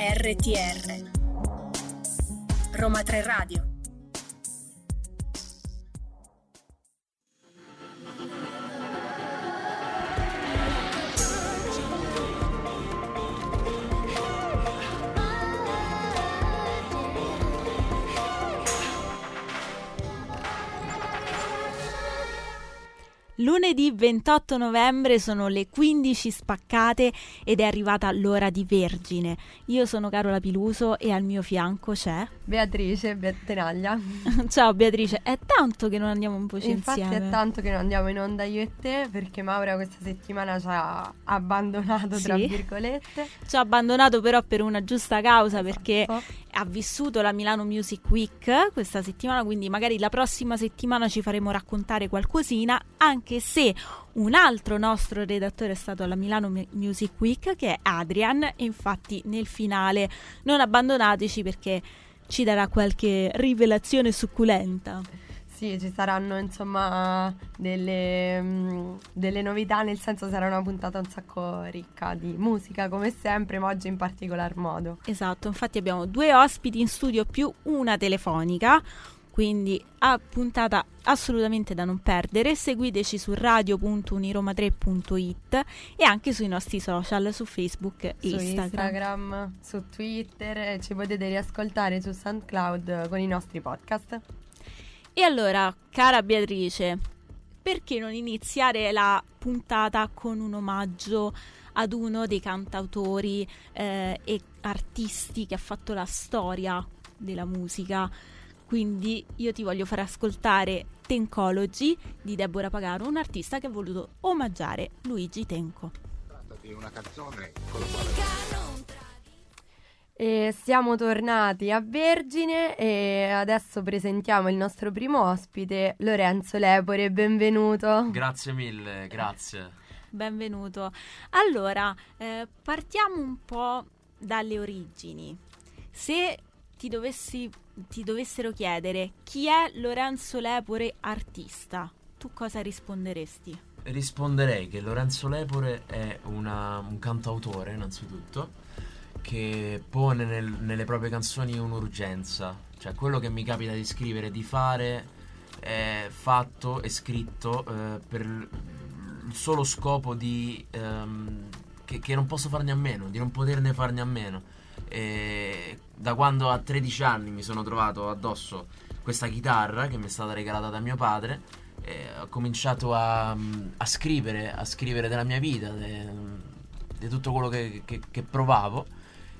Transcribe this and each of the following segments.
RTR Roma 3 Radio Lunedì 28 novembre sono le 15 spaccate ed è arrivata l'ora di Vergine. Io sono Carola Piluso e al mio fianco c'è Beatrice Tenaglia. Ciao Beatrice, è tanto che non andiamo in voce Infatti insieme. è tanto che non andiamo in onda io e te perché Maura questa settimana ci ha abbandonato Sì. tra virgolette. Ci ha abbandonato però per una giusta causa perché Esatto. Ha vissuto la Milano Music Week questa settimana, quindi magari la prossima settimana ci faremo raccontare qualcosina, anche se un altro nostro redattore è stato alla Milano Mu- Music Week che è Adrian e infatti nel finale non abbandonateci perché ci darà qualche rivelazione succulenta. Sì, ci saranno insomma delle, delle novità, nel senso sarà una puntata un sacco ricca di musica come sempre, ma oggi in particolar modo. Esatto, infatti abbiamo due ospiti in studio più una telefonica, quindi a puntata assolutamente da non perdere. Seguiteci su radio.uniroma3.it e anche sui nostri social, su Facebook e Su Instagram. Instagram, su Twitter ci potete riascoltare su SoundCloud con i nostri podcast. E allora, cara Beatrice, perché non iniziare la puntata con un omaggio ad uno dei cantautori eh, e artisti che ha fatto la storia della musica? Quindi io ti voglio far ascoltare Tencology di Deborah Pagano, un artista che ha voluto omaggiare Luigi Tenco. tratta di una canzone con la quale E siamo tornati a Vergine e adesso presentiamo il nostro primo ospite, Lorenzo Lepore, benvenuto. Grazie mille, grazie. Benvenuto. Allora, eh, partiamo un po' dalle origini. Se ti, dovessi, ti dovessero chiedere chi è Lorenzo Lepore artista, tu cosa risponderesti? Risponderei che Lorenzo Lepore è una- un cantautore, innanzitutto, che pone nel- nelle proprie canzoni un'urgenza. Cioè, quello che mi capita di scrivere, di fare, è fatto e scritto eh, per il solo scopo di... ehm, che, che non posso farne a meno, di non poterne farne a meno. E da quando a 13 anni mi sono trovato addosso questa chitarra che mi è stata regalata da mio padre, ho cominciato a, a scrivere, a scrivere della mia vita, di tutto quello che, che- che provavo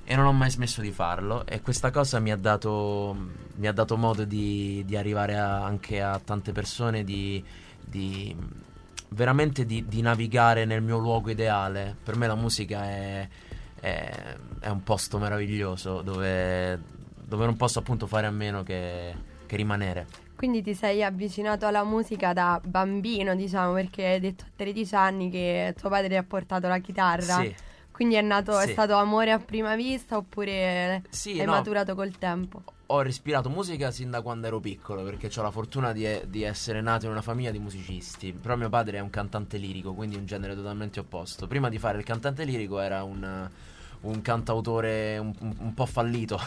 e non ho mai smesso di farlo e questa cosa mi ha dato, mi ha dato modo di, di arrivare a- anche a tante persone, di, di- veramente di, di navigare nel mio luogo ideale. Per me la musica è, è- è un posto meraviglioso dove, dove non posso appunto fare a meno che, che rimanere. Quindi ti sei avvicinato alla musica da bambino, diciamo, perché hai detto a 13 anni che tuo padre ti ha portato la chitarra. Sì. Quindi è nato, è Sì. stato amore a prima vista oppure Sì, hai no. maturato col tempo? ho respirato musica sin da quando ero piccolo perché ho la fortuna di, di essere nato in una famiglia di musicisti. Però mio padre è un cantante lirico, quindi un genere totalmente opposto. Prima di fare il cantante lirico era un, un cantautore un, un- un po' fallito,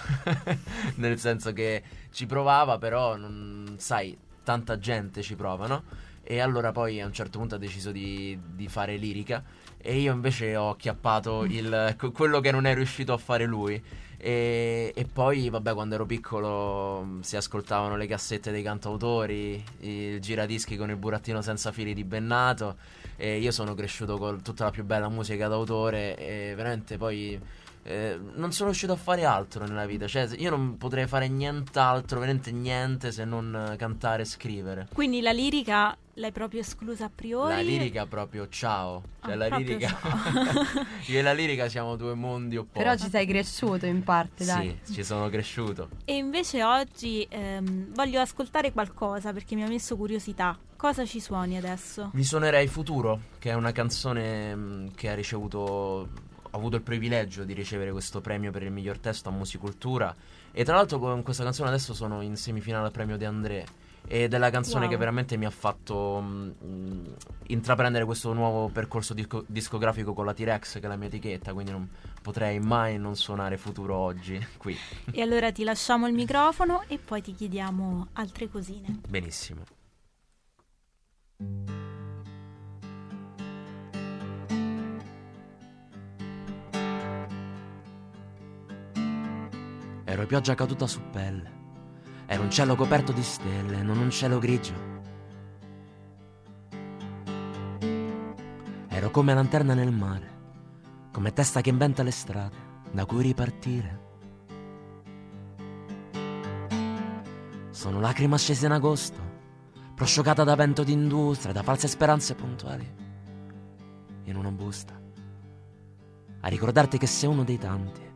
nel senso che ci provava, però non, sai, tanta gente ci prova, no? E allora poi a un certo punto ha deciso di, di fare lirica e io invece ho acchiappato il- que- quello che non è riuscito a fare lui. E, e poi, vabbè, quando ero piccolo mh, si ascoltavano le cassette dei cantautori, il giradischi con il burattino senza fili di Bennato. E io sono cresciuto con tutta la più bella musica d'autore. E veramente poi eh, non sono riuscito a fare altro nella vita. Cioè, io non potrei fare nient'altro, veramente niente se non eh, cantare e scrivere. Quindi la lirica l'hai proprio esclusa a priori? La lirica proprio ciao. Cioè, Ah, la proprio lirica. ciao. io e la lirica siamo due mondi opposti. Però ci sei cresciuto in parte, dai. Sì, ci sono cresciuto. E invece oggi ehm, voglio ascoltare qualcosa perché mi ha messo curiosità. Cosa ci suoni adesso? Vi suonerei Futuro, che è una canzone mh, che ha ricevuto. Ho avuto il privilegio di ricevere questo premio per il miglior testo a musicultura. E tra l'altro con questa canzone adesso sono in semifinale al premio De André. ed è la canzone Wow. che veramente mi ha fatto mm, intraprendere questo nuovo percorso disco- discografico con la T-Rex che è la mia etichetta, quindi non potrei mai non suonare futuro oggi qui. E allora ti lasciamo il microfono e poi ti chiediamo altre cosine. Benissimo. Ero pioggia caduta su pelle. Era un cielo coperto di stelle, non un cielo grigio. Ero come lanterna nel mare, come testa che inventa le strade da cui ripartire. Sono lacrime scese in agosto, prosciugata da vento d'industria, da false speranze puntuali. In una busta. A ricordarti che sei uno dei tanti.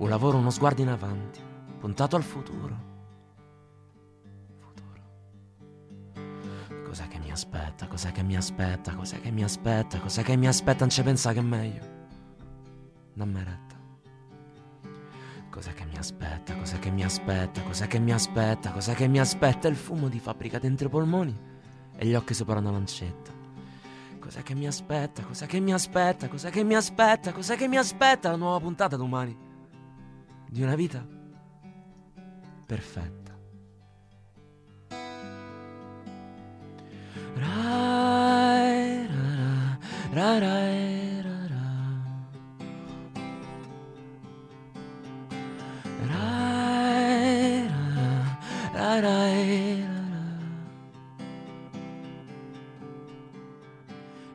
Un lavoro, uno sguardo in avanti, puntato al futuro. Futuro. Cos'è che mi aspetta? Cos'è che mi aspetta? Cos'è che mi aspetta? Cos'è che mi aspetta? Non ci pensa che è meglio. Dammi retta. Cos'è che mi aspetta? Cos'è che mi aspetta? Cos'è che mi aspetta? Cos'è che mi aspetta? Il fumo di fabbrica dentro i polmoni e gli occhi sopra una lancetta. Cos'è che mi aspetta? Cos'è che mi aspetta? Cos'è che mi aspetta? Cos'è che mi aspetta? La nuova puntata domani di una vita perfetta. Rai, ra, ra, ra.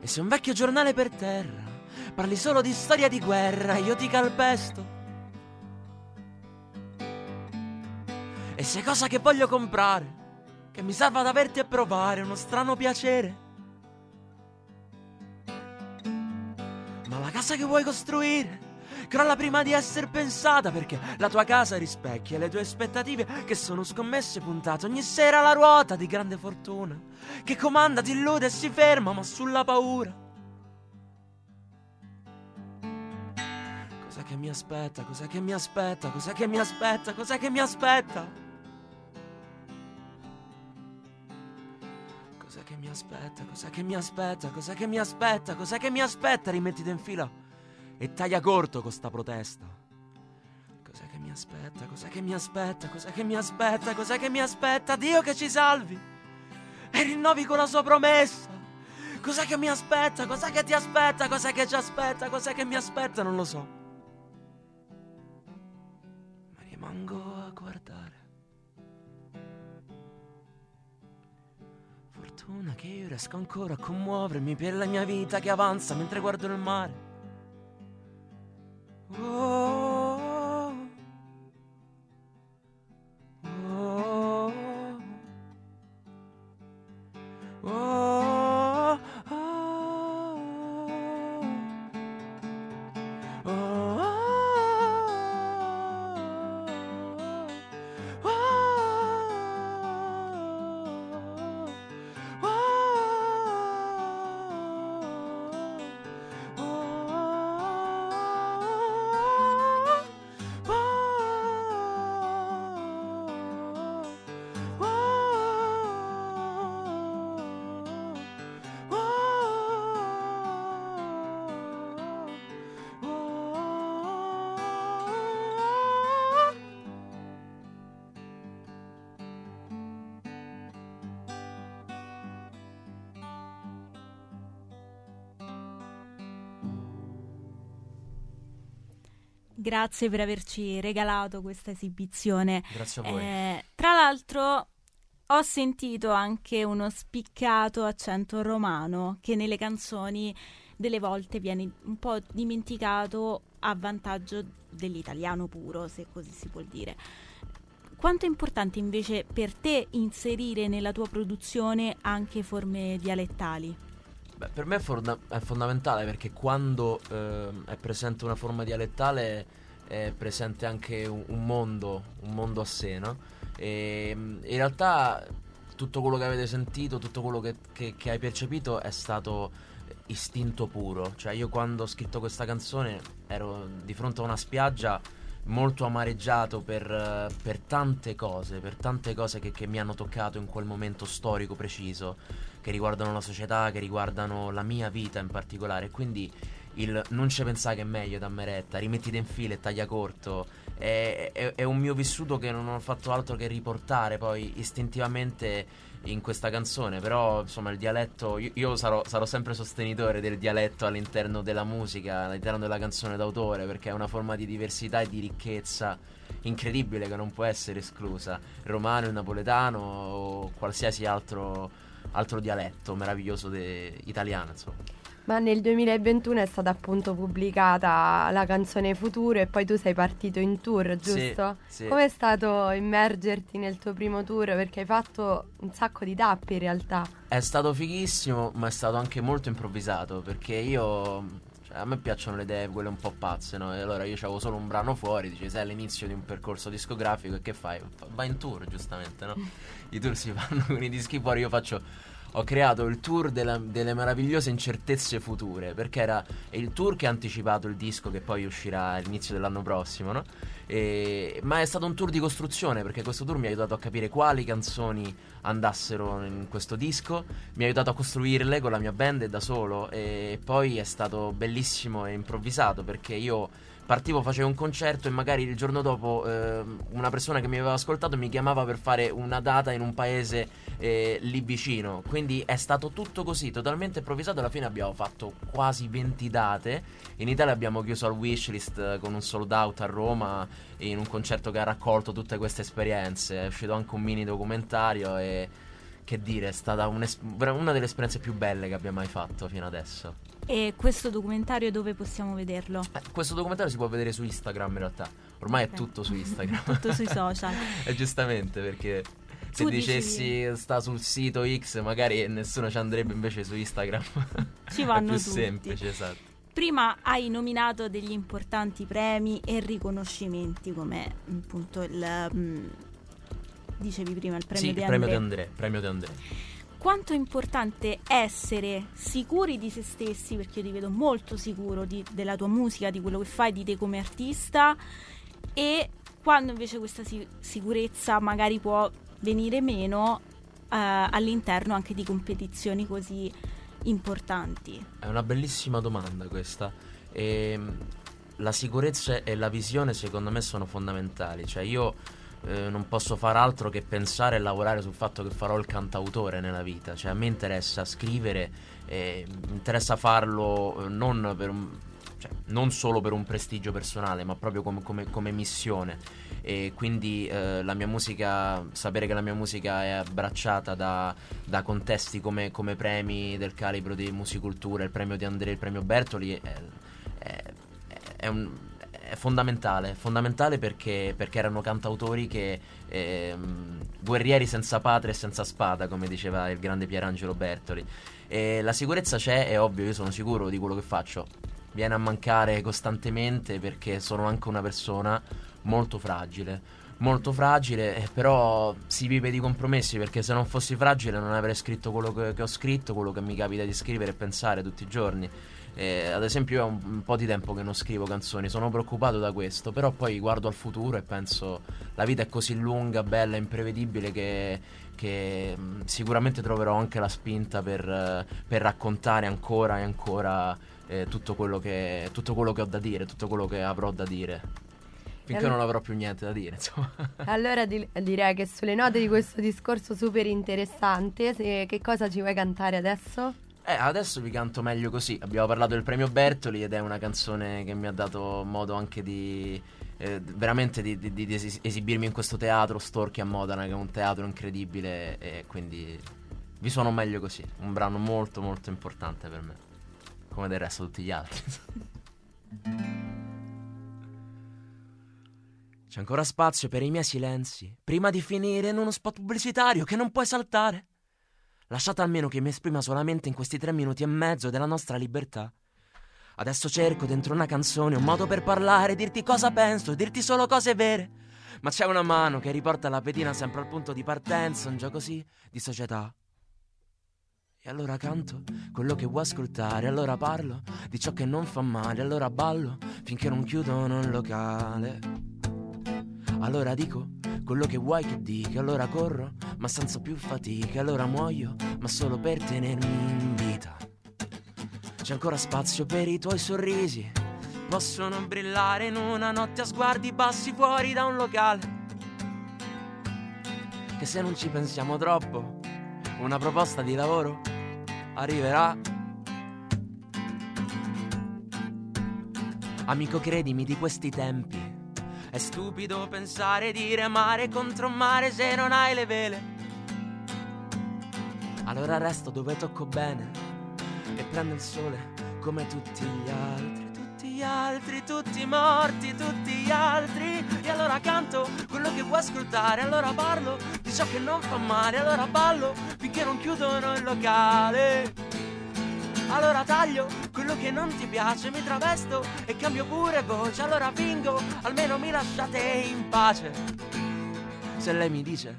E se un vecchio giornale per terra parli solo di storia di guerra, io ti calpesto. Se cosa che voglio comprare, che mi serva ad averti a provare uno strano piacere. Ma la casa che vuoi costruire crolla prima di essere pensata perché la tua casa rispecchia le tue aspettative che sono scommesse puntate ogni sera alla ruota di grande fortuna che comanda, ti illude e si ferma ma sulla paura. Cos'è che mi aspetta? Cos'è che mi aspetta? Cos'è che mi aspetta? Cos'è che mi aspetta? Che mi aspetta? Cos'è che mi aspetta? Cos'è che mi aspetta? Cos'è che mi aspetta? Rimettiti in fila e taglia corto con sta protesta. Cos'è che mi aspetta? Cos'è che mi aspetta? Cos'è che mi aspetta? Cos'è che mi aspetta? Dio che ci salvi e rinnovi con la sua promessa. Cos'è che mi aspetta? Cos'è che ti aspetta? Cos'è che ci aspetta? Cos'è che mi aspetta? Non lo so. Ma rimango a guardare. Fortuna che io riesco ancora a commuovermi per la mia vita che avanza mentre guardo il mare. Oh, Grazie per averci regalato questa esibizione. Grazie a voi. Eh, tra l'altro ho sentito anche uno spiccato accento romano che nelle canzoni delle volte viene un po' dimenticato a vantaggio dell'italiano puro, se così si può dire. Quanto è importante invece per te inserire nella tua produzione anche forme dialettali? Beh, per me è, fonda- è fondamentale perché quando ehm, è presente una forma dialettale è presente anche un, mondo, un mondo a sé, no? E mm, in realtà tutto quello che avete sentito, tutto quello che, che- che hai percepito è stato istinto puro. Cioè io quando ho scritto questa canzone ero di fronte a una spiaggia molto amareggiato per, per tante cose, per tante cose che, che mi hanno toccato in quel momento storico preciso, che riguardano la società, che riguardano la mia vita in particolare. Quindi il non ci pensare che è meglio da meretta, rimettiti in fila e taglia corto. È, è, è, un mio vissuto che non ho fatto altro che riportare poi istintivamente in questa canzone. Però, insomma, il dialetto. Io, io sarò, sarò, sempre sostenitore del dialetto all'interno della musica, all'interno della canzone d'autore, perché è una forma di diversità e di ricchezza incredibile che non può essere esclusa. Il romano, il napoletano o qualsiasi altro, altro dialetto meraviglioso de- italiano, insomma. Ma nel 2021 è stata appunto pubblicata la canzone Futuro e poi tu sei partito in tour, giusto? Sì, sì. Com'è stato immergerti nel tuo primo tour? Perché hai fatto un sacco di tappe in realtà. È stato fighissimo, ma è stato anche molto improvvisato perché io a me piacciono le idee quelle un po' pazze, no? E allora io avevo solo un brano fuori, dici, sei all'inizio di un percorso discografico e che fai? Vai in tour, giustamente, no? I tour si fanno con i dischi fuori, io faccio ho creato il tour della, delle meravigliose incertezze future, perché era il tour che ha anticipato il disco che poi uscirà all'inizio dell'anno prossimo, no? E, ma è stato un tour di costruzione, perché questo tour mi ha aiutato a capire quali canzoni andassero in questo disco, mi ha aiutato a costruirle con la mia band e da solo, e poi è stato bellissimo e improvvisato, perché io partivo, facevo un concerto e magari il giorno dopo eh, una persona che mi aveva ascoltato mi chiamava per fare una data in un paese eh, lì vicino. Quindi è stato tutto così, totalmente improvvisato. Alla fine abbiamo fatto quasi 20 date. In Italia abbiamo chiuso al wishlist eh, con un sold out a Roma in un concerto che ha raccolto tutte queste esperienze. È uscito anche un mini documentario e che dire, è stata una delle esperienze più belle che abbia mai fatto fino adesso. E questo documentario dove possiamo vederlo? Eh, questo documentario si può vedere su Instagram in realtà. Ormai okay. è tutto su Instagram. tutto sui social. e giustamente perché se tu dicessi dici... sta sul sito X magari nessuno ci andrebbe invece su Instagram. Ci vanno è più tutti. semplice, esatto. Prima hai nominato degli importanti premi e riconoscimenti come appunto il... Um, dicevi prima il premio sì, di. Premio di André. Premio di André quanto è importante essere sicuri di se stessi, perché io ti vedo molto sicuro di, della tua musica, di quello che fai, di te come artista, e quando invece questa si- sicurezza magari può venire meno eh, all'interno anche di competizioni così importanti. È una bellissima domanda questa. E, ehm, la sicurezza e la visione secondo me sono fondamentali, cioè io eh, non posso fare altro che pensare e lavorare sul fatto che farò il cantautore nella vita. Cioè, a me interessa scrivere, eh, interessa farlo eh, non, un, cioè, non, solo per un prestigio personale, ma proprio come, come, come missione. E quindi eh, la mia musica, sapere che la mia musica è abbracciata da, da contesti come, come, premi del calibro di Musicultura, il premio di Andrea, il premio Bertoli, è, è, è un è fondamentale, fondamentale perché, perché erano cantautori che eh, guerrieri senza patria e senza spada, come diceva il grande Pierangelo Bertoli. E la sicurezza c'è, è ovvio, io sono sicuro di quello che faccio. Viene a mancare costantemente perché sono anche una persona molto fragile. Molto fragile, però si vive di compromessi perché se non fossi fragile non avrei scritto quello che, che ho scritto, quello che mi capita di scrivere e pensare tutti i giorni. Eh, ad esempio, io ho un, un, po' di tempo che non scrivo canzoni, sono preoccupato da questo, però poi guardo al futuro e penso la vita è così lunga, bella, imprevedibile che, che mh, mm, sicuramente troverò anche la spinta per, uh, per raccontare ancora e ancora eh, tutto, quello che, tutto quello che ho da dire, tutto quello che avrò da dire finché allora, non avrò più niente da dire. Insomma. Allora di- direi che sulle note di questo discorso super interessante, se, che cosa ci vuoi cantare adesso? Eh, adesso vi canto meglio così. Abbiamo parlato del premio Bertoli ed è una canzone che mi ha dato modo anche di. Eh, veramente di, di, di, esibirmi in questo teatro Storchi a Modena, che è un teatro incredibile. E quindi vi suono meglio così. Un brano molto, molto importante per me. Come del resto tutti gli altri. C'è ancora spazio per i miei silenzi, prima di finire in uno spot pubblicitario che non puoi saltare. Lasciate almeno che mi esprima solamente in questi tre minuti e mezzo della nostra libertà. Adesso cerco dentro una canzone un modo per parlare, dirti cosa penso, dirti solo cose vere. Ma c'è una mano che riporta la pedina sempre al punto di partenza, un gioco così di società. E allora canto quello che vuoi ascoltare, allora parlo di ciò che non fa male, allora ballo finché non chiudono il locale. Allora dico quello che vuoi che dica, allora corro, ma senza più fatica, allora muoio, ma solo per tenermi in vita. C'è ancora spazio per i tuoi sorrisi, possono brillare in una notte a sguardi bassi fuori da un locale. Che se non ci pensiamo troppo, una proposta di lavoro arriverà. Amico, credimi di questi tempi. È stupido pensare di remare contro mare se non hai le vele. Allora resto dove tocco bene e prendo il sole come tutti gli altri, tutti gli altri, tutti morti, tutti gli altri. E allora canto quello che vuoi ascoltare, allora parlo di ciò che non fa male, allora ballo finché non chiudono il locale. Allora taglio che non ti piace, mi travesto e cambio pure voce. Allora fingo, almeno mi lasciate in pace. Se lei mi dice,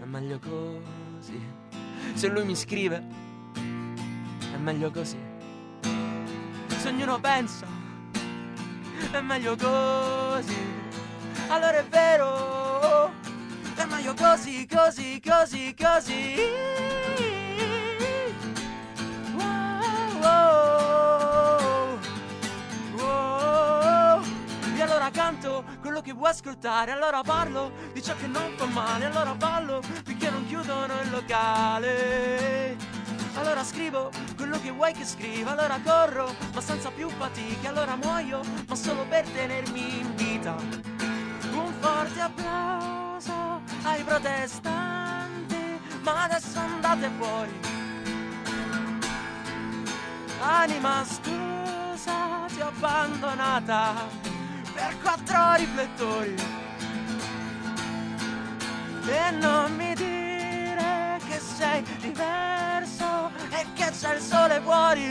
è meglio così. Se lui mi scrive, è meglio così. Se ognuno pensa, è meglio così. Allora è vero, è meglio così, così, così, così. Canto quello che vuoi ascoltare, allora parlo di ciò che non fa male, allora ballo finché non chiudono il locale. Allora scrivo quello che vuoi che scriva, allora corro, ma senza più fatica, allora muoio, ma solo per tenermi in vita. Un forte applauso ai protestanti, ma adesso andate fuori. Anima scusa, ti ho abbandonata per quattro riflettori. E non mi dire che sei diverso e che c'è il sole fuori.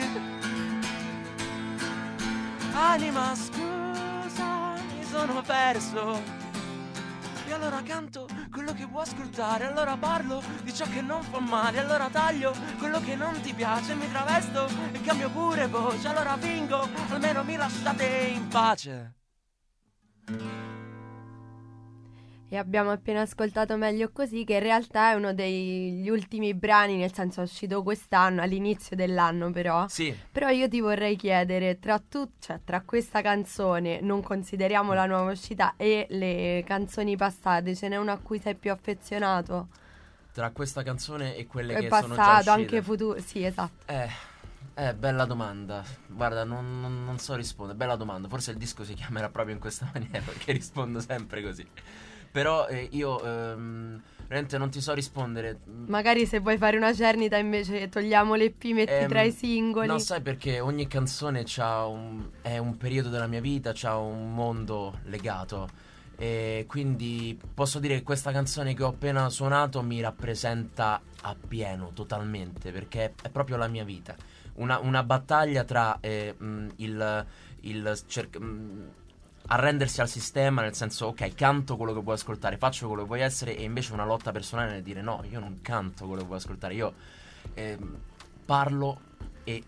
Anima scusa, mi sono perso. E allora canto quello che vuoi ascoltare, allora parlo di ciò che non fa male, allora taglio quello che non ti piace, mi travesto e cambio pure voce, allora fingo, almeno mi lasciate in pace. E abbiamo appena ascoltato Meglio Così, che in realtà è uno degli ultimi brani, nel senso è uscito quest'anno, all'inizio dell'anno però. Sì, Però io ti vorrei chiedere, tra, tu, cioè, tra questa canzone, non consideriamo la nuova uscita, e le canzoni passate, ce n'è una a cui sei più affezionato? tra questa canzone e quelle È che sono già passato, uscite. anche futuro, sì esatto. Eh, eh, bella domanda. Guarda, non, non- non so rispondere. Bella domanda. Forse il disco si chiamerà proprio in questa maniera perché rispondo sempre così. Però eh, io ehm, veramente non ti so rispondere. Magari se vuoi fare una cernita invece togliamo le P, metti Ehm, tra i singoli. No, sai perché ogni canzone c'ha un, è un periodo della mia vita, c'ha un mondo legato. E quindi posso dire che questa canzone che ho appena suonato mi rappresenta appieno, totalmente, perché è proprio la mia vita. Una, una battaglia tra eh, mh, il, il cerc- mh, arrendersi al sistema, nel senso, ok, canto quello che vuoi ascoltare, faccio quello che vuoi essere, e invece una lotta personale nel dire no, io non canto quello che vuoi ascoltare, io ehm, parlo e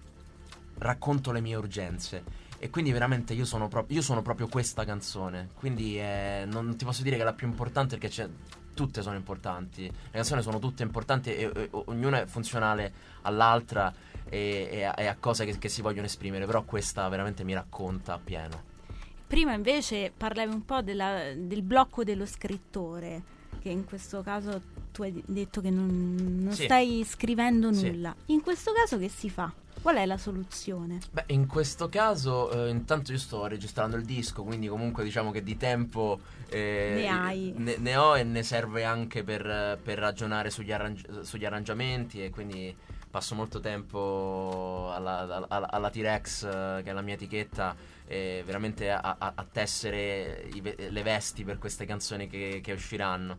racconto le mie urgenze. E quindi veramente io sono, prop- io sono proprio questa canzone. Quindi eh, non ti posso dire che è la più importante perché c'è- tutte sono importanti. Le canzoni sono tutte importanti e, e- ognuna è funzionale all'altra e, e a, e a cose che, che si vogliono esprimere. Però questa veramente mi racconta appieno. Prima invece parlavi un po' della- del blocco dello scrittore, che in questo caso tu hai detto che non, non Sì. stai scrivendo Sì. nulla. In questo caso che si fa? Qual è la soluzione? Beh, in questo caso, eh, intanto io sto registrando il disco, quindi comunque diciamo che di tempo eh, Ne hai. Ne, ne ho e ne serve anche per, per ragionare sugli, arrangi- sugli arrangiamenti e quindi passo molto tempo alla, alla- alla T-Rex, eh, che è la mia etichetta, eh, veramente a, a- a tessere i le vesti per queste canzoni che, che usciranno.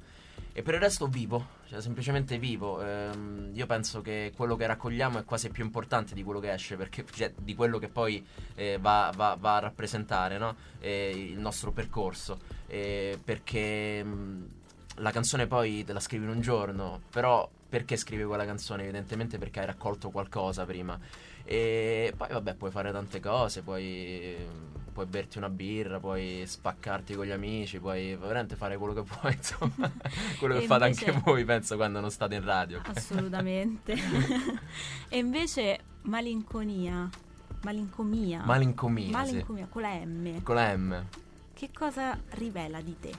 E per il resto vivo, cioè semplicemente vivo. Ehm, io penso che quello che raccogliamo è quasi più importante di quello che esce, perché cioè, di quello che poi eh, va, va- va a rappresentare no? Eh, il nostro percorso. Eh, perché mh, la canzone poi te la scrivi in un giorno, però perché scrivi quella canzone? Evidentemente perché hai raccolto qualcosa prima. E poi vabbè, puoi fare tante cose, puoi puoi berti una birra, puoi spaccarti con gli amici, puoi veramente fare quello che vuoi, insomma, quello che E fate invece- anche voi, penso, quando non state in radio. Assolutamente. e invece malinconia, malincomia. Malincomia, sì. Malincomia con la M. Con la M. Che cosa rivela di te?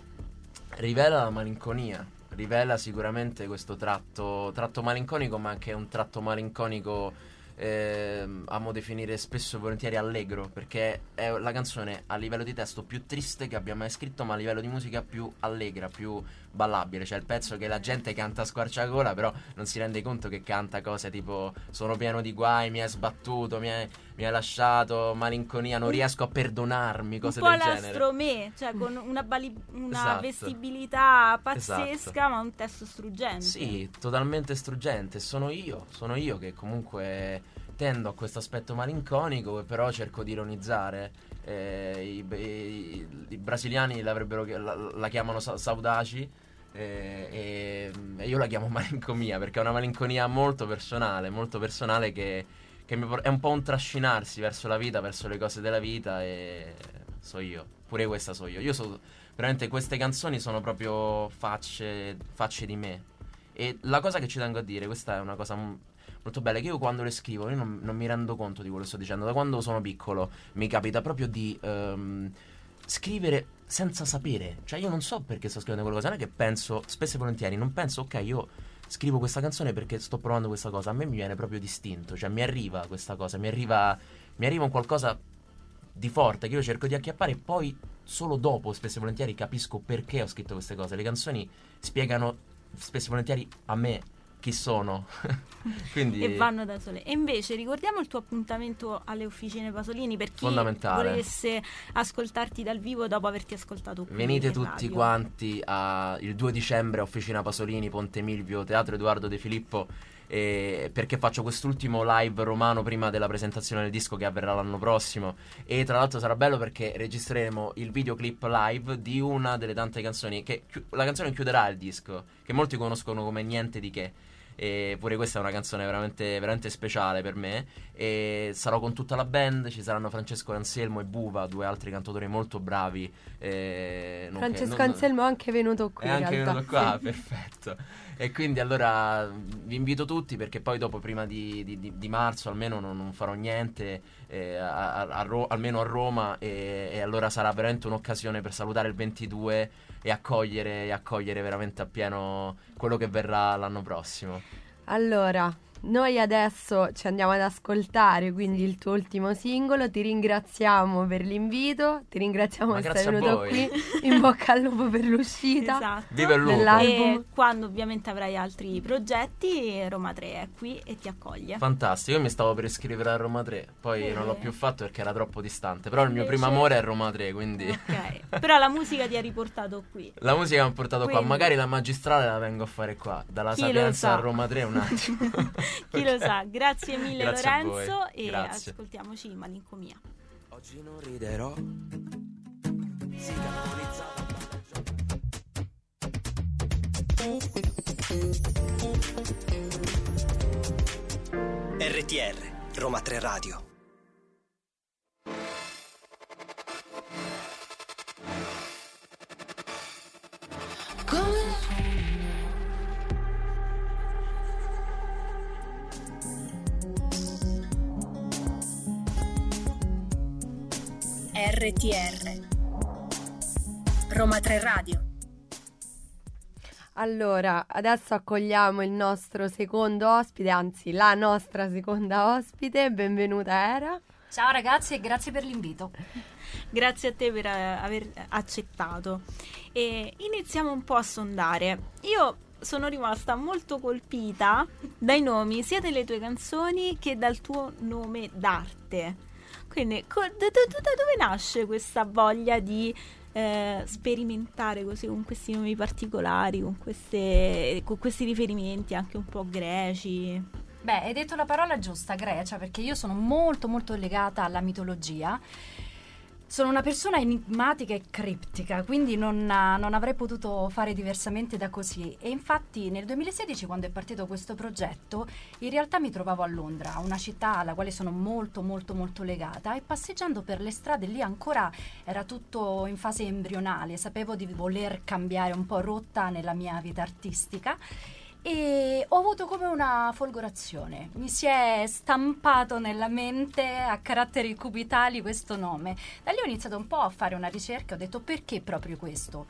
Rivela la malinconia, rivela sicuramente questo tratto, tratto malinconico, ma anche un tratto malinconico, ehm, amo definire spesso e volentieri allegro, perché è la canzone a livello di testo più triste che abbia mai scritto, ma a livello di musica più allegra, più ballabile. Cioè il pezzo che la gente canta a squarciagola, però non si rende conto che canta cose tipo sono pieno di guai, mi hai sbattuto, mi hai, mi hai lasciato, malinconia, non riesco a perdonarmi, cose un po' del la genere. Stromé, cioè con una, bali- una Esatto. vestibilità pazzesca, Esatto. ma un testo struggente. Sì, totalmente struggente. Sono io, sono io che comunque tendo a questo aspetto malinconico, però cerco di ironizzare. Eh, i, i- i brasiliani la, la chiamano sa- saudaci. eh, e, e io la chiamo malincomia perché è una malinconia molto personale, molto personale che, che por- è un po' un trascinarsi verso la vita, verso le cose della vita e so io, pure questa so io. Io so, veramente queste canzoni sono proprio facce, facce di me. E la cosa che ci tengo a dire, questa è una cosa m- molto bella, che io quando le scrivo, io non, non mi rendo conto di quello che sto dicendo, da quando sono piccolo mi capita proprio di ehm, scrivere senza sapere, cioè io non so perché sto scrivendo quella cosa, non è che penso, spesso e volentieri, non penso, ok, io scrivo questa canzone perché sto provando questa cosa, a me mi viene proprio distinto, cioè mi arriva questa cosa, mi arriva, mi arriva un qualcosa di forte che io cerco di acchiappare e poi solo dopo spesso e volentieri capisco perché ho scritto queste cose. Le canzoni spiegano spesso e volentieri a me chi sono. Quindi E vanno da sole. E invece ricordiamo il tuo appuntamento alle officine Pasolini per chi volesse ascoltarti dal vivo dopo averti ascoltato qui. Venite tutti radio. quanti a- il 2 dicembre a Officina Pasolini, Ponte Milvio, Teatro Edoardo De Filippo. Eh, perché faccio quest'ultimo live romano prima della presentazione del disco che avverrà l'anno prossimo. E tra l'altro sarà bello perché registreremo il videoclip live di una delle tante canzoni. Che chi- la canzone chiuderà il disco, che molti conoscono come Niente di che. E pure questa è una canzone veramente, veramente speciale per me. E sarò con tutta la band. Ci saranno Francesco Anselmo e Buva, due altri cantatori molto bravi. eh, Francesco non- Anselmo è anche venuto qui è anche realtà. venuto qua, Sì. perfetto. E quindi allora vi invito tutti perché poi dopo, prima di, di- di- marzo, almeno non, non farò niente, eh, a- a- a almeno a Roma, e, e allora sarà veramente un'occasione per salutare il 22 e accogliere, e accogliere veramente appieno quello che verrà l'anno prossimo. Allora, noi adesso ci andiamo ad ascoltare quindi il tuo ultimo singolo. Ti ringraziamo per l'invito, ti ringraziamo Ma grazie a venuto qui. In bocca al lupo per l'uscita. Esatto. Viva il lupo! Dell'album. E quando ovviamente avrai altri progetti, Roma 3 è qui e ti accoglie. Fantastico, io mi stavo per iscrivere a Roma 3, poi Eh. non l'ho più fatto perché era troppo distante, però il mio primo amore è Roma 3, quindi... Ok, però la musica ti ha riportato qui. La musica mi ha portato qua, Quindi- magari la magistrale la vengo a fare qua, dalla Chi Sapienza sa? a Roma 3 un attimo. Chi lo sa? Grazie mille Grazie Lorenzo e grazie. ascoltiamoci Malincomia. Oggi non riderò. Sintonizzata RTR, Roma 3 Radio. RTR Roma 3 Radio Allora, adesso accogliamo il nostro secondo ospite, anzi la nostra seconda ospite. Benvenuta Era. Ciao ragazzi e grazie per l'invito. Grazie a te per eh, aver accettato. E iniziamo un po' a sondare. Io sono rimasta molto colpita dai nomi sia delle tue canzoni che dal tuo nome d'arte. Quindi, co- da, da- da dove nasce questa voglia di eh, sperimentare così con questi nomi particolari, con, queste- con questi riferimenti anche un po' greci? Beh, hai detto la parola giusta, Grecia, perché io sono molto molto legata alla mitologia Sono una persona enigmatica e criptica, quindi non, non, avrei potuto fare diversamente da così. E infatti nel 2016, quando è partito questo progetto, in realtà mi trovavo a Londra, una città alla quale sono molto molto molto legata e passeggiando per le strade lì ancora era tutto in fase embrionale, sapevo di voler cambiare un po' rotta nella mia vita artistica e ho avuto come una folgorazione. Mi si è stampato nella mente a caratteri cubitali questo nome. Da lì ho iniziato un po' a fare una ricerca, ho detto perché proprio questo?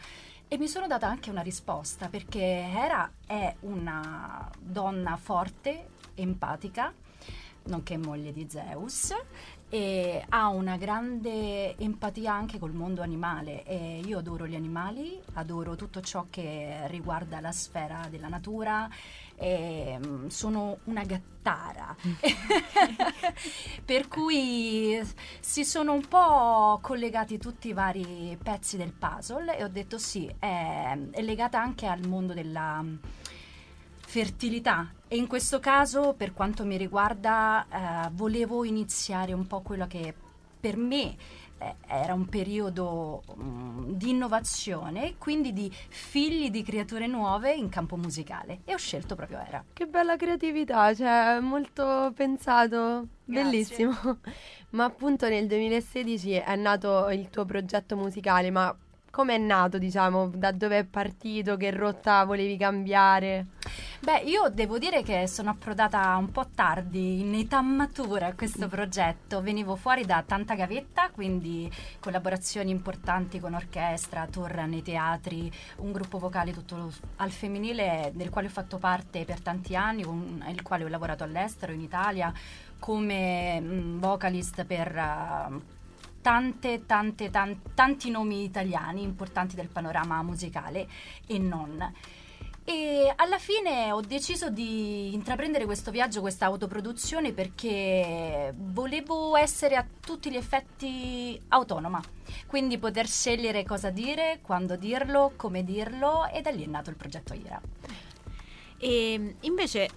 E mi sono data anche una risposta perché Hera è una donna forte, empatica, nonché moglie di Zeus e ha una grande empatia anche col mondo animale. E io adoro gli animali, adoro tutto ciò che riguarda la sfera della natura e mm, sono una gattara. Per cui si sono un po' collegati tutti i vari pezzi del puzzle e ho detto sì, è, è legata anche al mondo della fertilità e in questo caso per quanto mi riguarda eh, volevo iniziare un po' quello che per me eh, era un periodo um, di innovazione, quindi di figli di creature nuove in campo musicale e ho scelto proprio Era. Che bella creatività, cioè molto pensato, Grazie. bellissimo. Ma appunto nel 2016 è nato il tuo progetto musicale, ma come è nato, diciamo, da dove è partito, che rotta volevi cambiare? Beh, io devo dire che sono approdata un po' tardi, in età matura a questo progetto. Venivo fuori da tanta gavetta, quindi collaborazioni importanti con orchestra, tour nei teatri, un gruppo vocale tutto al femminile del quale ho fatto parte per tanti anni, con il quale ho lavorato all'estero, in Italia, come mh, vocalist per... Uh, tante, tante, tante, tanti nomi italiani importanti del panorama musicale e non. E alla fine ho deciso di intraprendere questo viaggio, questa autoproduzione, perché volevo essere a tutti gli effetti autonoma. Quindi poter scegliere cosa dire, quando dirlo, come dirlo, e da lì è nato il progetto IRA. E invece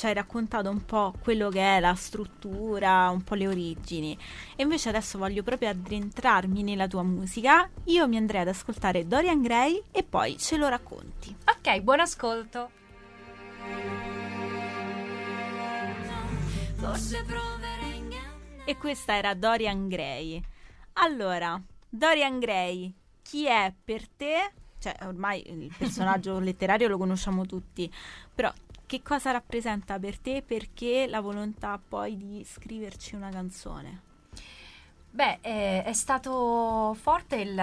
ci hai raccontato un po' quello che è la struttura, un po' le origini. E invece adesso voglio proprio addentrarmi nella tua musica. Io mi andrei ad ascoltare Dorian Gray e poi ce lo racconti. Ok, buon ascolto. E questa era Dorian Gray. Allora, Dorian Gray, chi è per te? Cioè, ormai il personaggio letterario lo conosciamo tutti, però che cosa rappresenta per te? Perché la volontà poi di scriverci una canzone? Beh, è, è stato forte il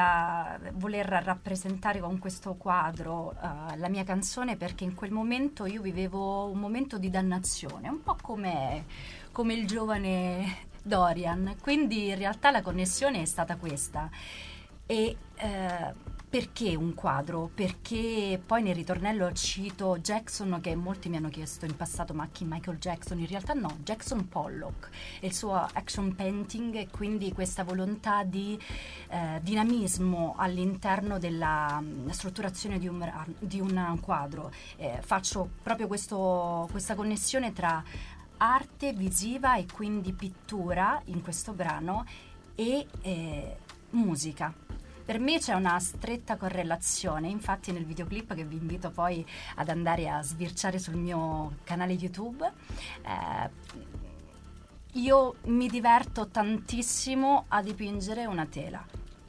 voler rappresentare con questo quadro uh, la mia canzone perché in quel momento io vivevo un momento di dannazione, un po' come, come il giovane Dorian, quindi in realtà la connessione è stata questa. E, uh, perché un quadro? Perché poi nel ritornello cito Jackson che molti mi hanno chiesto in passato ma chi Michael Jackson? In realtà no, Jackson Pollock e il suo action painting e quindi questa volontà di eh, dinamismo all'interno della um, strutturazione di un, di un quadro. Eh, faccio proprio questo, questa connessione tra arte visiva e quindi pittura in questo brano e eh, musica per me c'è una stretta correlazione, infatti nel videoclip che vi invito poi ad andare a sbirciare sul mio canale YouTube, eh, io mi diverto tantissimo a dipingere una tela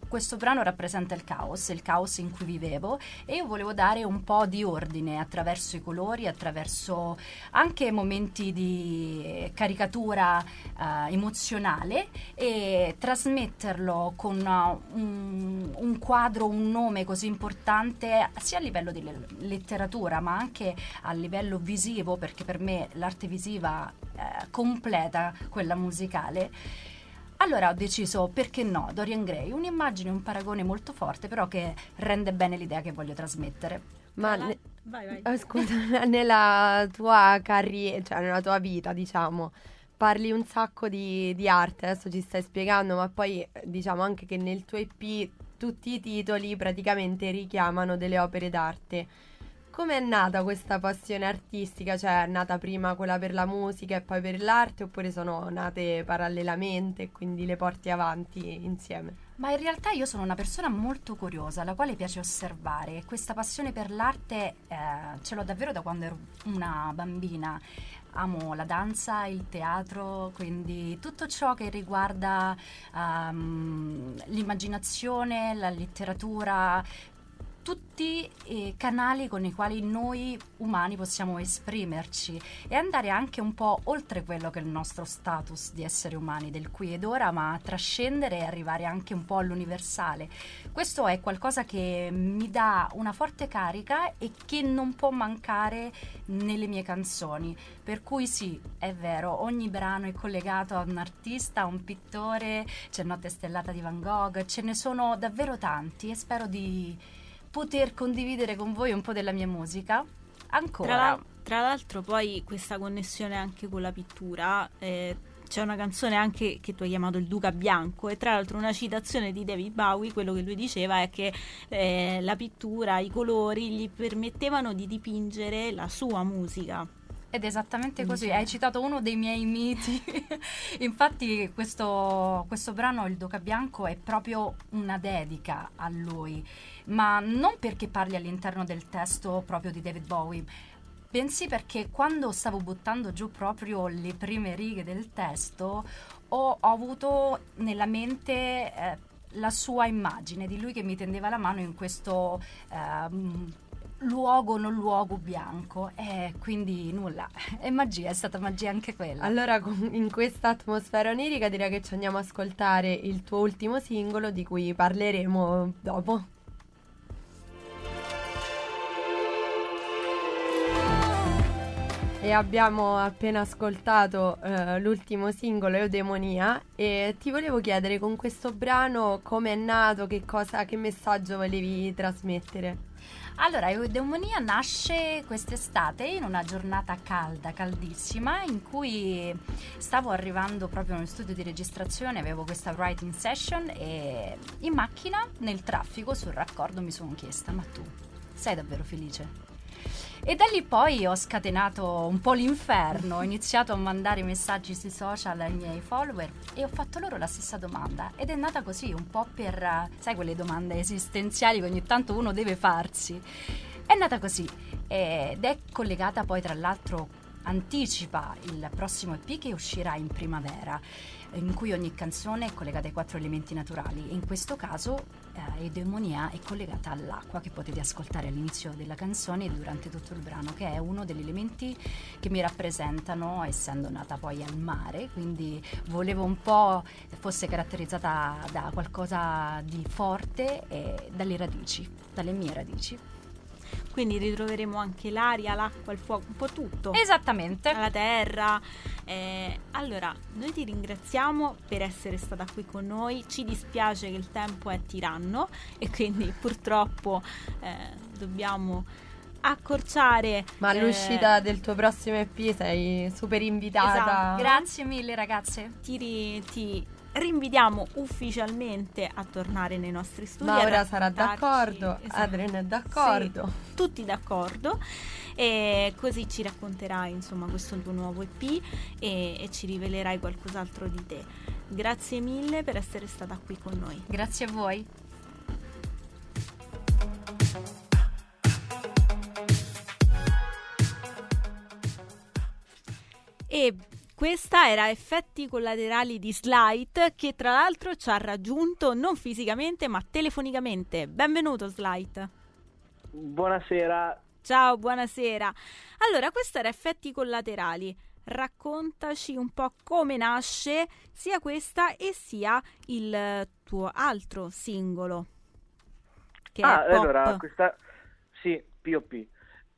questo brano rappresenta il caos, il caos in cui vivevo e io volevo dare un po' di ordine attraverso i colori, attraverso anche momenti di caricatura uh, emozionale e trasmetterlo con uh, un, un, quadro, un nome così importante sia a livello di letteratura ma anche a livello visivo perché per me l'arte visiva uh, completa quella musicale allora ho deciso, perché no, Dorian Gray, un'immagine, un paragone molto forte, però che rende bene l'idea che voglio trasmettere. Ma ne- vai, vai. Oh, scusa, nella tua carriera, cioè nella tua vita, diciamo, parli un sacco di, di, arte, adesso ci stai spiegando, ma poi diciamo anche che nel tuo EP tutti i titoli praticamente richiamano delle opere d'arte. Come è nata questa passione artistica? Cioè è nata prima quella per la musica e poi per l'arte oppure sono nate parallelamente e quindi le porti avanti insieme? Ma in realtà io sono una persona molto curiosa, alla quale piace osservare. Questa passione per l'arte eh, ce l'ho davvero da quando ero una bambina. Amo la danza, il teatro, quindi tutto ciò che riguarda um, l'immaginazione, la letteratura, tutti i canali con i quali noi umani possiamo esprimerci e andare anche un po' oltre quello che è il nostro status di esseri umani del qui ed ora, ma trascendere e arrivare anche un po' all'universale. Questo è qualcosa che mi dà una forte carica e che non può mancare nelle mie canzoni. Per cui sì, è vero, ogni brano è collegato a un artista, a un pittore, c'è Notte Stellata di Van Gogh, ce ne sono davvero tanti e spero di poter condividere con voi un po' della mia musica. Ancora. Tra, tra l'altro poi questa connessione anche con la pittura, eh, c'è una canzone anche che tu hai chiamato il Duca Bianco e tra l'altro una citazione di David Bowie, quello che lui diceva è che eh, la pittura, i colori gli permettevano di dipingere la sua musica. Ed è esattamente così, hai citato uno dei miei miti. Infatti questo, questo brano, Il Duca Bianco, è proprio una dedica a lui. Ma non perché parli all'interno del testo proprio di David Bowie, bensì perché quando stavo buttando giù proprio le prime righe del testo ho, ho avuto nella mente eh, la sua immagine di lui che mi tendeva la mano in questo eh, luogo non luogo bianco. E quindi nulla. È magia è stata magia anche quella. Allora in questa atmosfera onirica direi che ci andiamo a ascoltare il tuo ultimo singolo di cui parleremo dopo. E abbiamo appena ascoltato uh, l'ultimo singolo Eudemonia e ti volevo chiedere con questo brano come è nato, che cosa, che messaggio volevi trasmettere? Allora, Eudemonia nasce quest'estate in una giornata calda, caldissima, in cui stavo arrivando proprio nello studio di registrazione, avevo questa writing session e in macchina, nel traffico, sul raccordo mi sono chiesta, ma tu sei davvero felice? E da lì poi ho scatenato un po' l'inferno, ho iniziato a mandare messaggi sui social ai miei follower e ho fatto loro la stessa domanda. Ed è nata così, un po' per, sai, quelle domande esistenziali che ogni tanto uno deve farsi. È nata così ed è collegata poi tra l'altro anticipa il prossimo EP che uscirà in primavera in cui ogni canzone è collegata ai quattro elementi naturali. In questo caso Eudemonia è collegata all'acqua che potete ascoltare all'inizio della canzone e durante tutto il brano, che è uno degli elementi che mi rappresentano, essendo nata poi al mare, quindi volevo un po' fosse caratterizzata da qualcosa di forte e dalle radici, dalle mie radici. Quindi ritroveremo anche l'aria, l'acqua, il fuoco, un po' tutto. Esattamente. La terra. Eh, allora, noi ti ringraziamo per essere stata qui con noi. Ci dispiace che il tempo è tiranno e quindi purtroppo eh, dobbiamo accorciare. Ma all'uscita eh, del tuo prossimo EP sei super invitata. Esatto. Grazie mille ragazze. Ti, ti rinvitiamo ufficialmente a tornare nei nostri studi. Maura sarà d'accordo, esatto. Adrian è d'accordo. Sì, tutti d'accordo. E così ci racconterai insomma questo tuo nuovo EP e, e ci rivelerai qualcos'altro di te. Grazie mille per essere stata qui con noi. Grazie a voi. E questa era Effetti collaterali di Slight che tra l'altro ci ha raggiunto non fisicamente ma telefonicamente. Benvenuto Slight. Buonasera. Ciao, buonasera. Allora, questo era Effetti collaterali. Raccontaci un po' come nasce sia questa e sia il tuo altro singolo. Che ah, allora, questa sì, POP.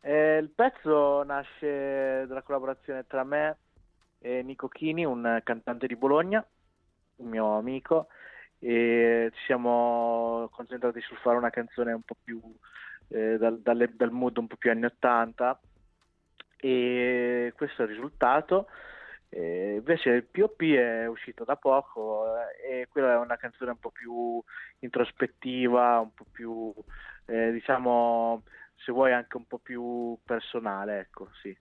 Eh, il pezzo nasce dalla collaborazione tra me e Nico Chini, un cantante di Bologna, un mio amico, e ci siamo concentrati sul fare una canzone un po' più eh, dal, dalle, dal mood un po' più anni 80 e questo è il risultato. Eh, invece il POP è uscito da poco eh, e quella è una canzone un po' più introspettiva, un po' più eh, diciamo se vuoi anche un po' più personale, ecco, sì.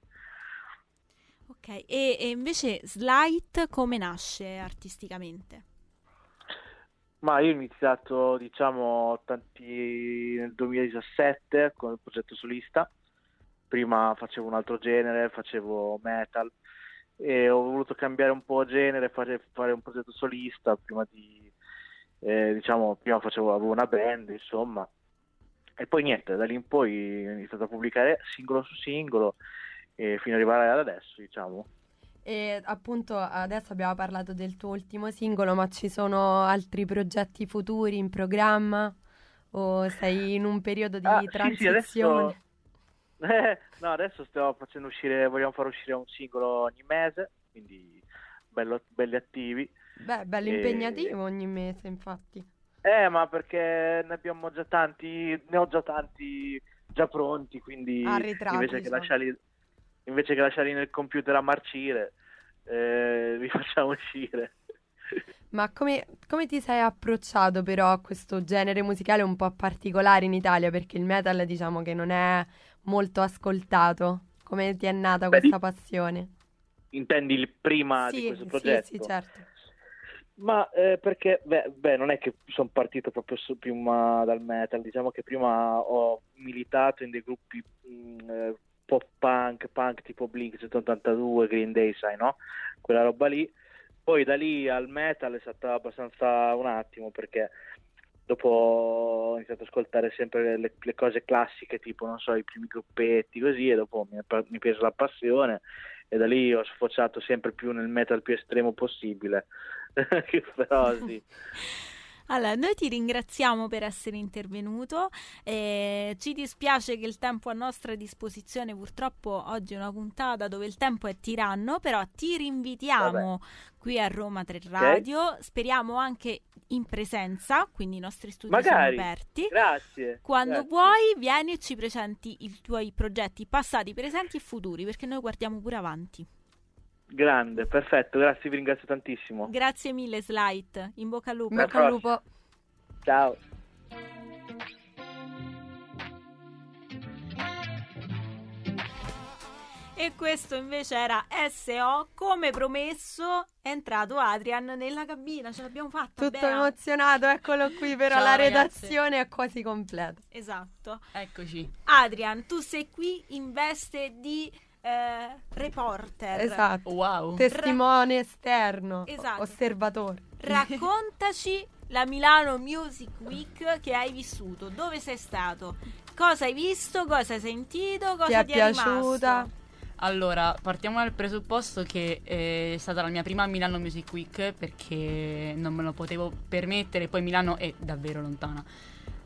Ok, e, e invece Slight come nasce artisticamente? Ma io ho iniziato, diciamo, tanti nel 2017 con il progetto solista. Prima facevo un altro genere, facevo metal e ho voluto cambiare un po' genere, fare, fare un progetto solista prima di, eh, diciamo, prima facevo, avevo una band, insomma. E poi niente, da lì in poi ho iniziato a pubblicare singolo su singolo e fino ad arrivare ad adesso, diciamo. E appunto adesso abbiamo parlato del tuo ultimo singolo, ma ci sono altri progetti futuri in programma? O sei in un periodo di ah, transizione? Sì, sì, adesso... Eh, no, adesso stiamo facendo uscire, vogliamo far uscire un singolo ogni mese, quindi bello, belli attivi. Beh, bello e... impegnativo ogni mese, infatti. Eh, ma perché ne abbiamo già tanti, ne ho già tanti già pronti, quindi Arretrati, invece, che lasciarli, invece che lasciarli nel computer a marcire, eh, li facciamo uscire. Ma come, come, ti sei approcciato però a questo genere musicale un po' particolare in Italia? Perché il metal diciamo che non è molto ascoltato. Come ti è nata Beh, questa passione? Intendi il prima sì, di questo progetto? Sì, sì, certo. Ma eh, perché, beh, beh, non è che sono partito proprio su, prima dal metal, diciamo che prima ho militato in dei gruppi mh, mm, eh, pop punk, punk tipo Blink 182, Green Day, sai, no? Quella roba lì. Poi da lì al metal è stata abbastanza un attimo perché dopo ho iniziato ad ascoltare sempre le, le, cose classiche, tipo, non so, i primi gruppetti, così, e dopo mi è, mi è presa la passione e da lì ho sfociato sempre più nel metal più estremo possibile. Però sì. Allora, noi ti ringraziamo per essere intervenuto. Eh, ci dispiace che il tempo a nostra disposizione, purtroppo oggi è una puntata dove il tempo è tiranno, però ti rinvitiamo Vabbè. qui a Roma 3 Radio. Okay. Speriamo anche in presenza, quindi i nostri studi Magari. sono aperti. Grazie. Quando grazie. vuoi, vieni e ci presenti i tuoi progetti passati, presenti e futuri, perché noi guardiamo pure avanti. Grande, perfetto, grazie, vi ringrazio tantissimo. Grazie mille, Slight. In bocca al lupo. In bocca al lupo. Ciao. E questo invece era SO. Come promesso, è entrato Adrian nella cabina. Ce l'abbiamo fatta. Tutto bene. emozionato, eccolo qui. Però Ciao, la redazione ragazzi. è quasi completa. Esatto. Eccoci. Adrian, tu sei qui in veste di eh, reporter. Esatto. Wow. Testimone Ra- esterno. Esatto. Osservatore. Raccontaci la Milano Music Week che hai vissuto. Dove sei stato? Cosa hai visto? Cosa hai sentito? Cosa ti, è, ti è piaciuta? Rimasto? Allora, partiamo dal presupposto che è stata la mia prima Milano Music Week perché non me lo potevo permettere, poi Milano è davvero lontana.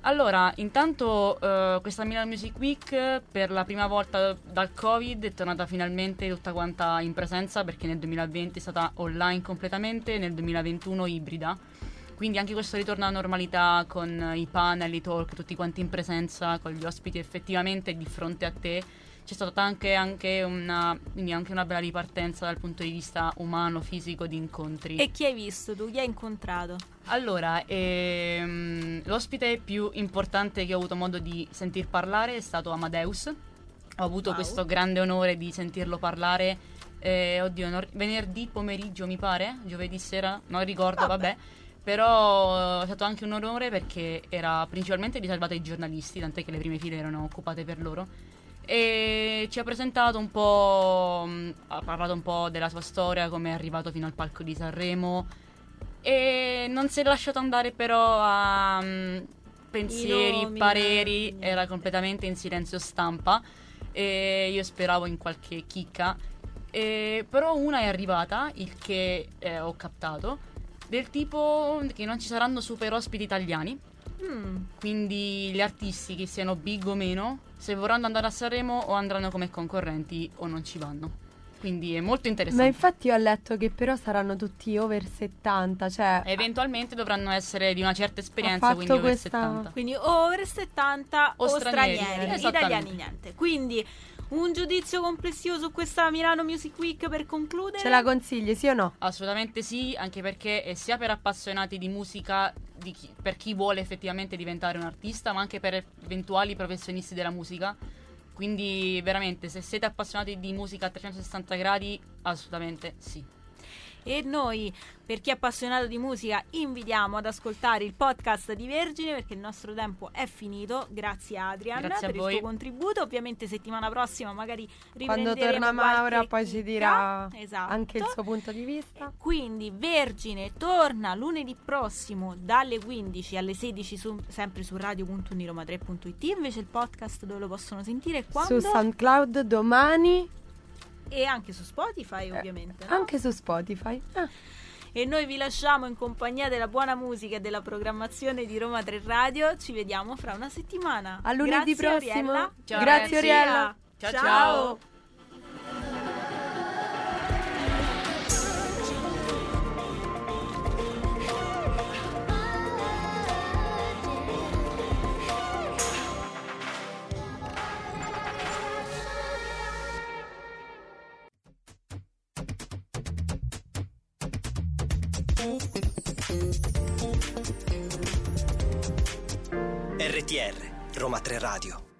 Allora, intanto uh, questa Milano Music Week per la prima volta dal Covid è tornata finalmente tutta quanta in presenza perché nel 2020 è stata online completamente, nel 2021 ibrida. Quindi anche questo ritorno alla normalità con i panel, i talk, tutti quanti in presenza, con gli ospiti effettivamente di fronte a te c'è stata anche, anche, una, anche, una, bella ripartenza dal punto di vista umano, fisico, di incontri. E chi hai visto tu? Chi hai incontrato? Allora, ehm, l'ospite più importante che ho avuto modo di sentir parlare è stato Amadeus. Ho avuto wow. questo grande onore di sentirlo parlare. Eh, oddio, no, venerdì pomeriggio mi pare, giovedì sera, non ricordo, vabbè. vabbè. Però è stato anche un onore perché era principalmente riservato ai giornalisti, tant'è che le prime file erano occupate per loro e ci ha presentato un po', mm, ha parlato un po' della sua storia, come è arrivato fino al palco di Sanremo. E non si è lasciato andare però a um, pensieri, nomi, pareri, nomi. era completamente in silenzio stampa. E io speravo in qualche chicca, e, però una è arrivata, il che eh, ho captato, del tipo che non ci saranno super ospiti italiani Mm. Quindi gli artisti, che siano big o meno, se vorranno andare a Sanremo o andranno come concorrenti o non ci vanno. Quindi è molto interessante. Ma infatti ho letto che però saranno tutti over 70, cioè... Eventualmente dovranno essere di una certa esperienza, quindi questa... over 70. Quindi o over 70 o, o stranieri, stranieri. italiani niente. Quindi Un giudizio complessivo su questa Milano Music Week per concludere? Ce la consigli, sì o no? Assolutamente sì, anche perché è sia per appassionati di musica, di chi, per chi vuole effettivamente diventare un artista, ma anche per eventuali professionisti della musica. Quindi veramente, se siete appassionati di musica a 360 gradi, assolutamente sì. E noi, per chi è appassionato di musica, invitiamo ad ascoltare il podcast di Vergine perché il nostro tempo è finito. Grazie Adrian Grazie per il tuo contributo. Ovviamente settimana prossima magari Quando torna Maura poi ci dirà esatto. anche il suo punto di vista. Quindi Vergine torna lunedì prossimo dalle 15 alle 16 su, sempre su radio.uniroma3.it. Invece il podcast dove lo possono sentire quando? Su SoundCloud domani e anche su Spotify eh, ovviamente. No? Anche su Spotify. Ah. E noi vi lasciamo in compagnia della buona musica e della programmazione di Roma 3 Radio. Ci vediamo fra una settimana. A lunedì Grazie, prossimo. Oriella. Ciao, Grazie Oriella. ciao. ciao. ciao. RTR Roma 3 Radio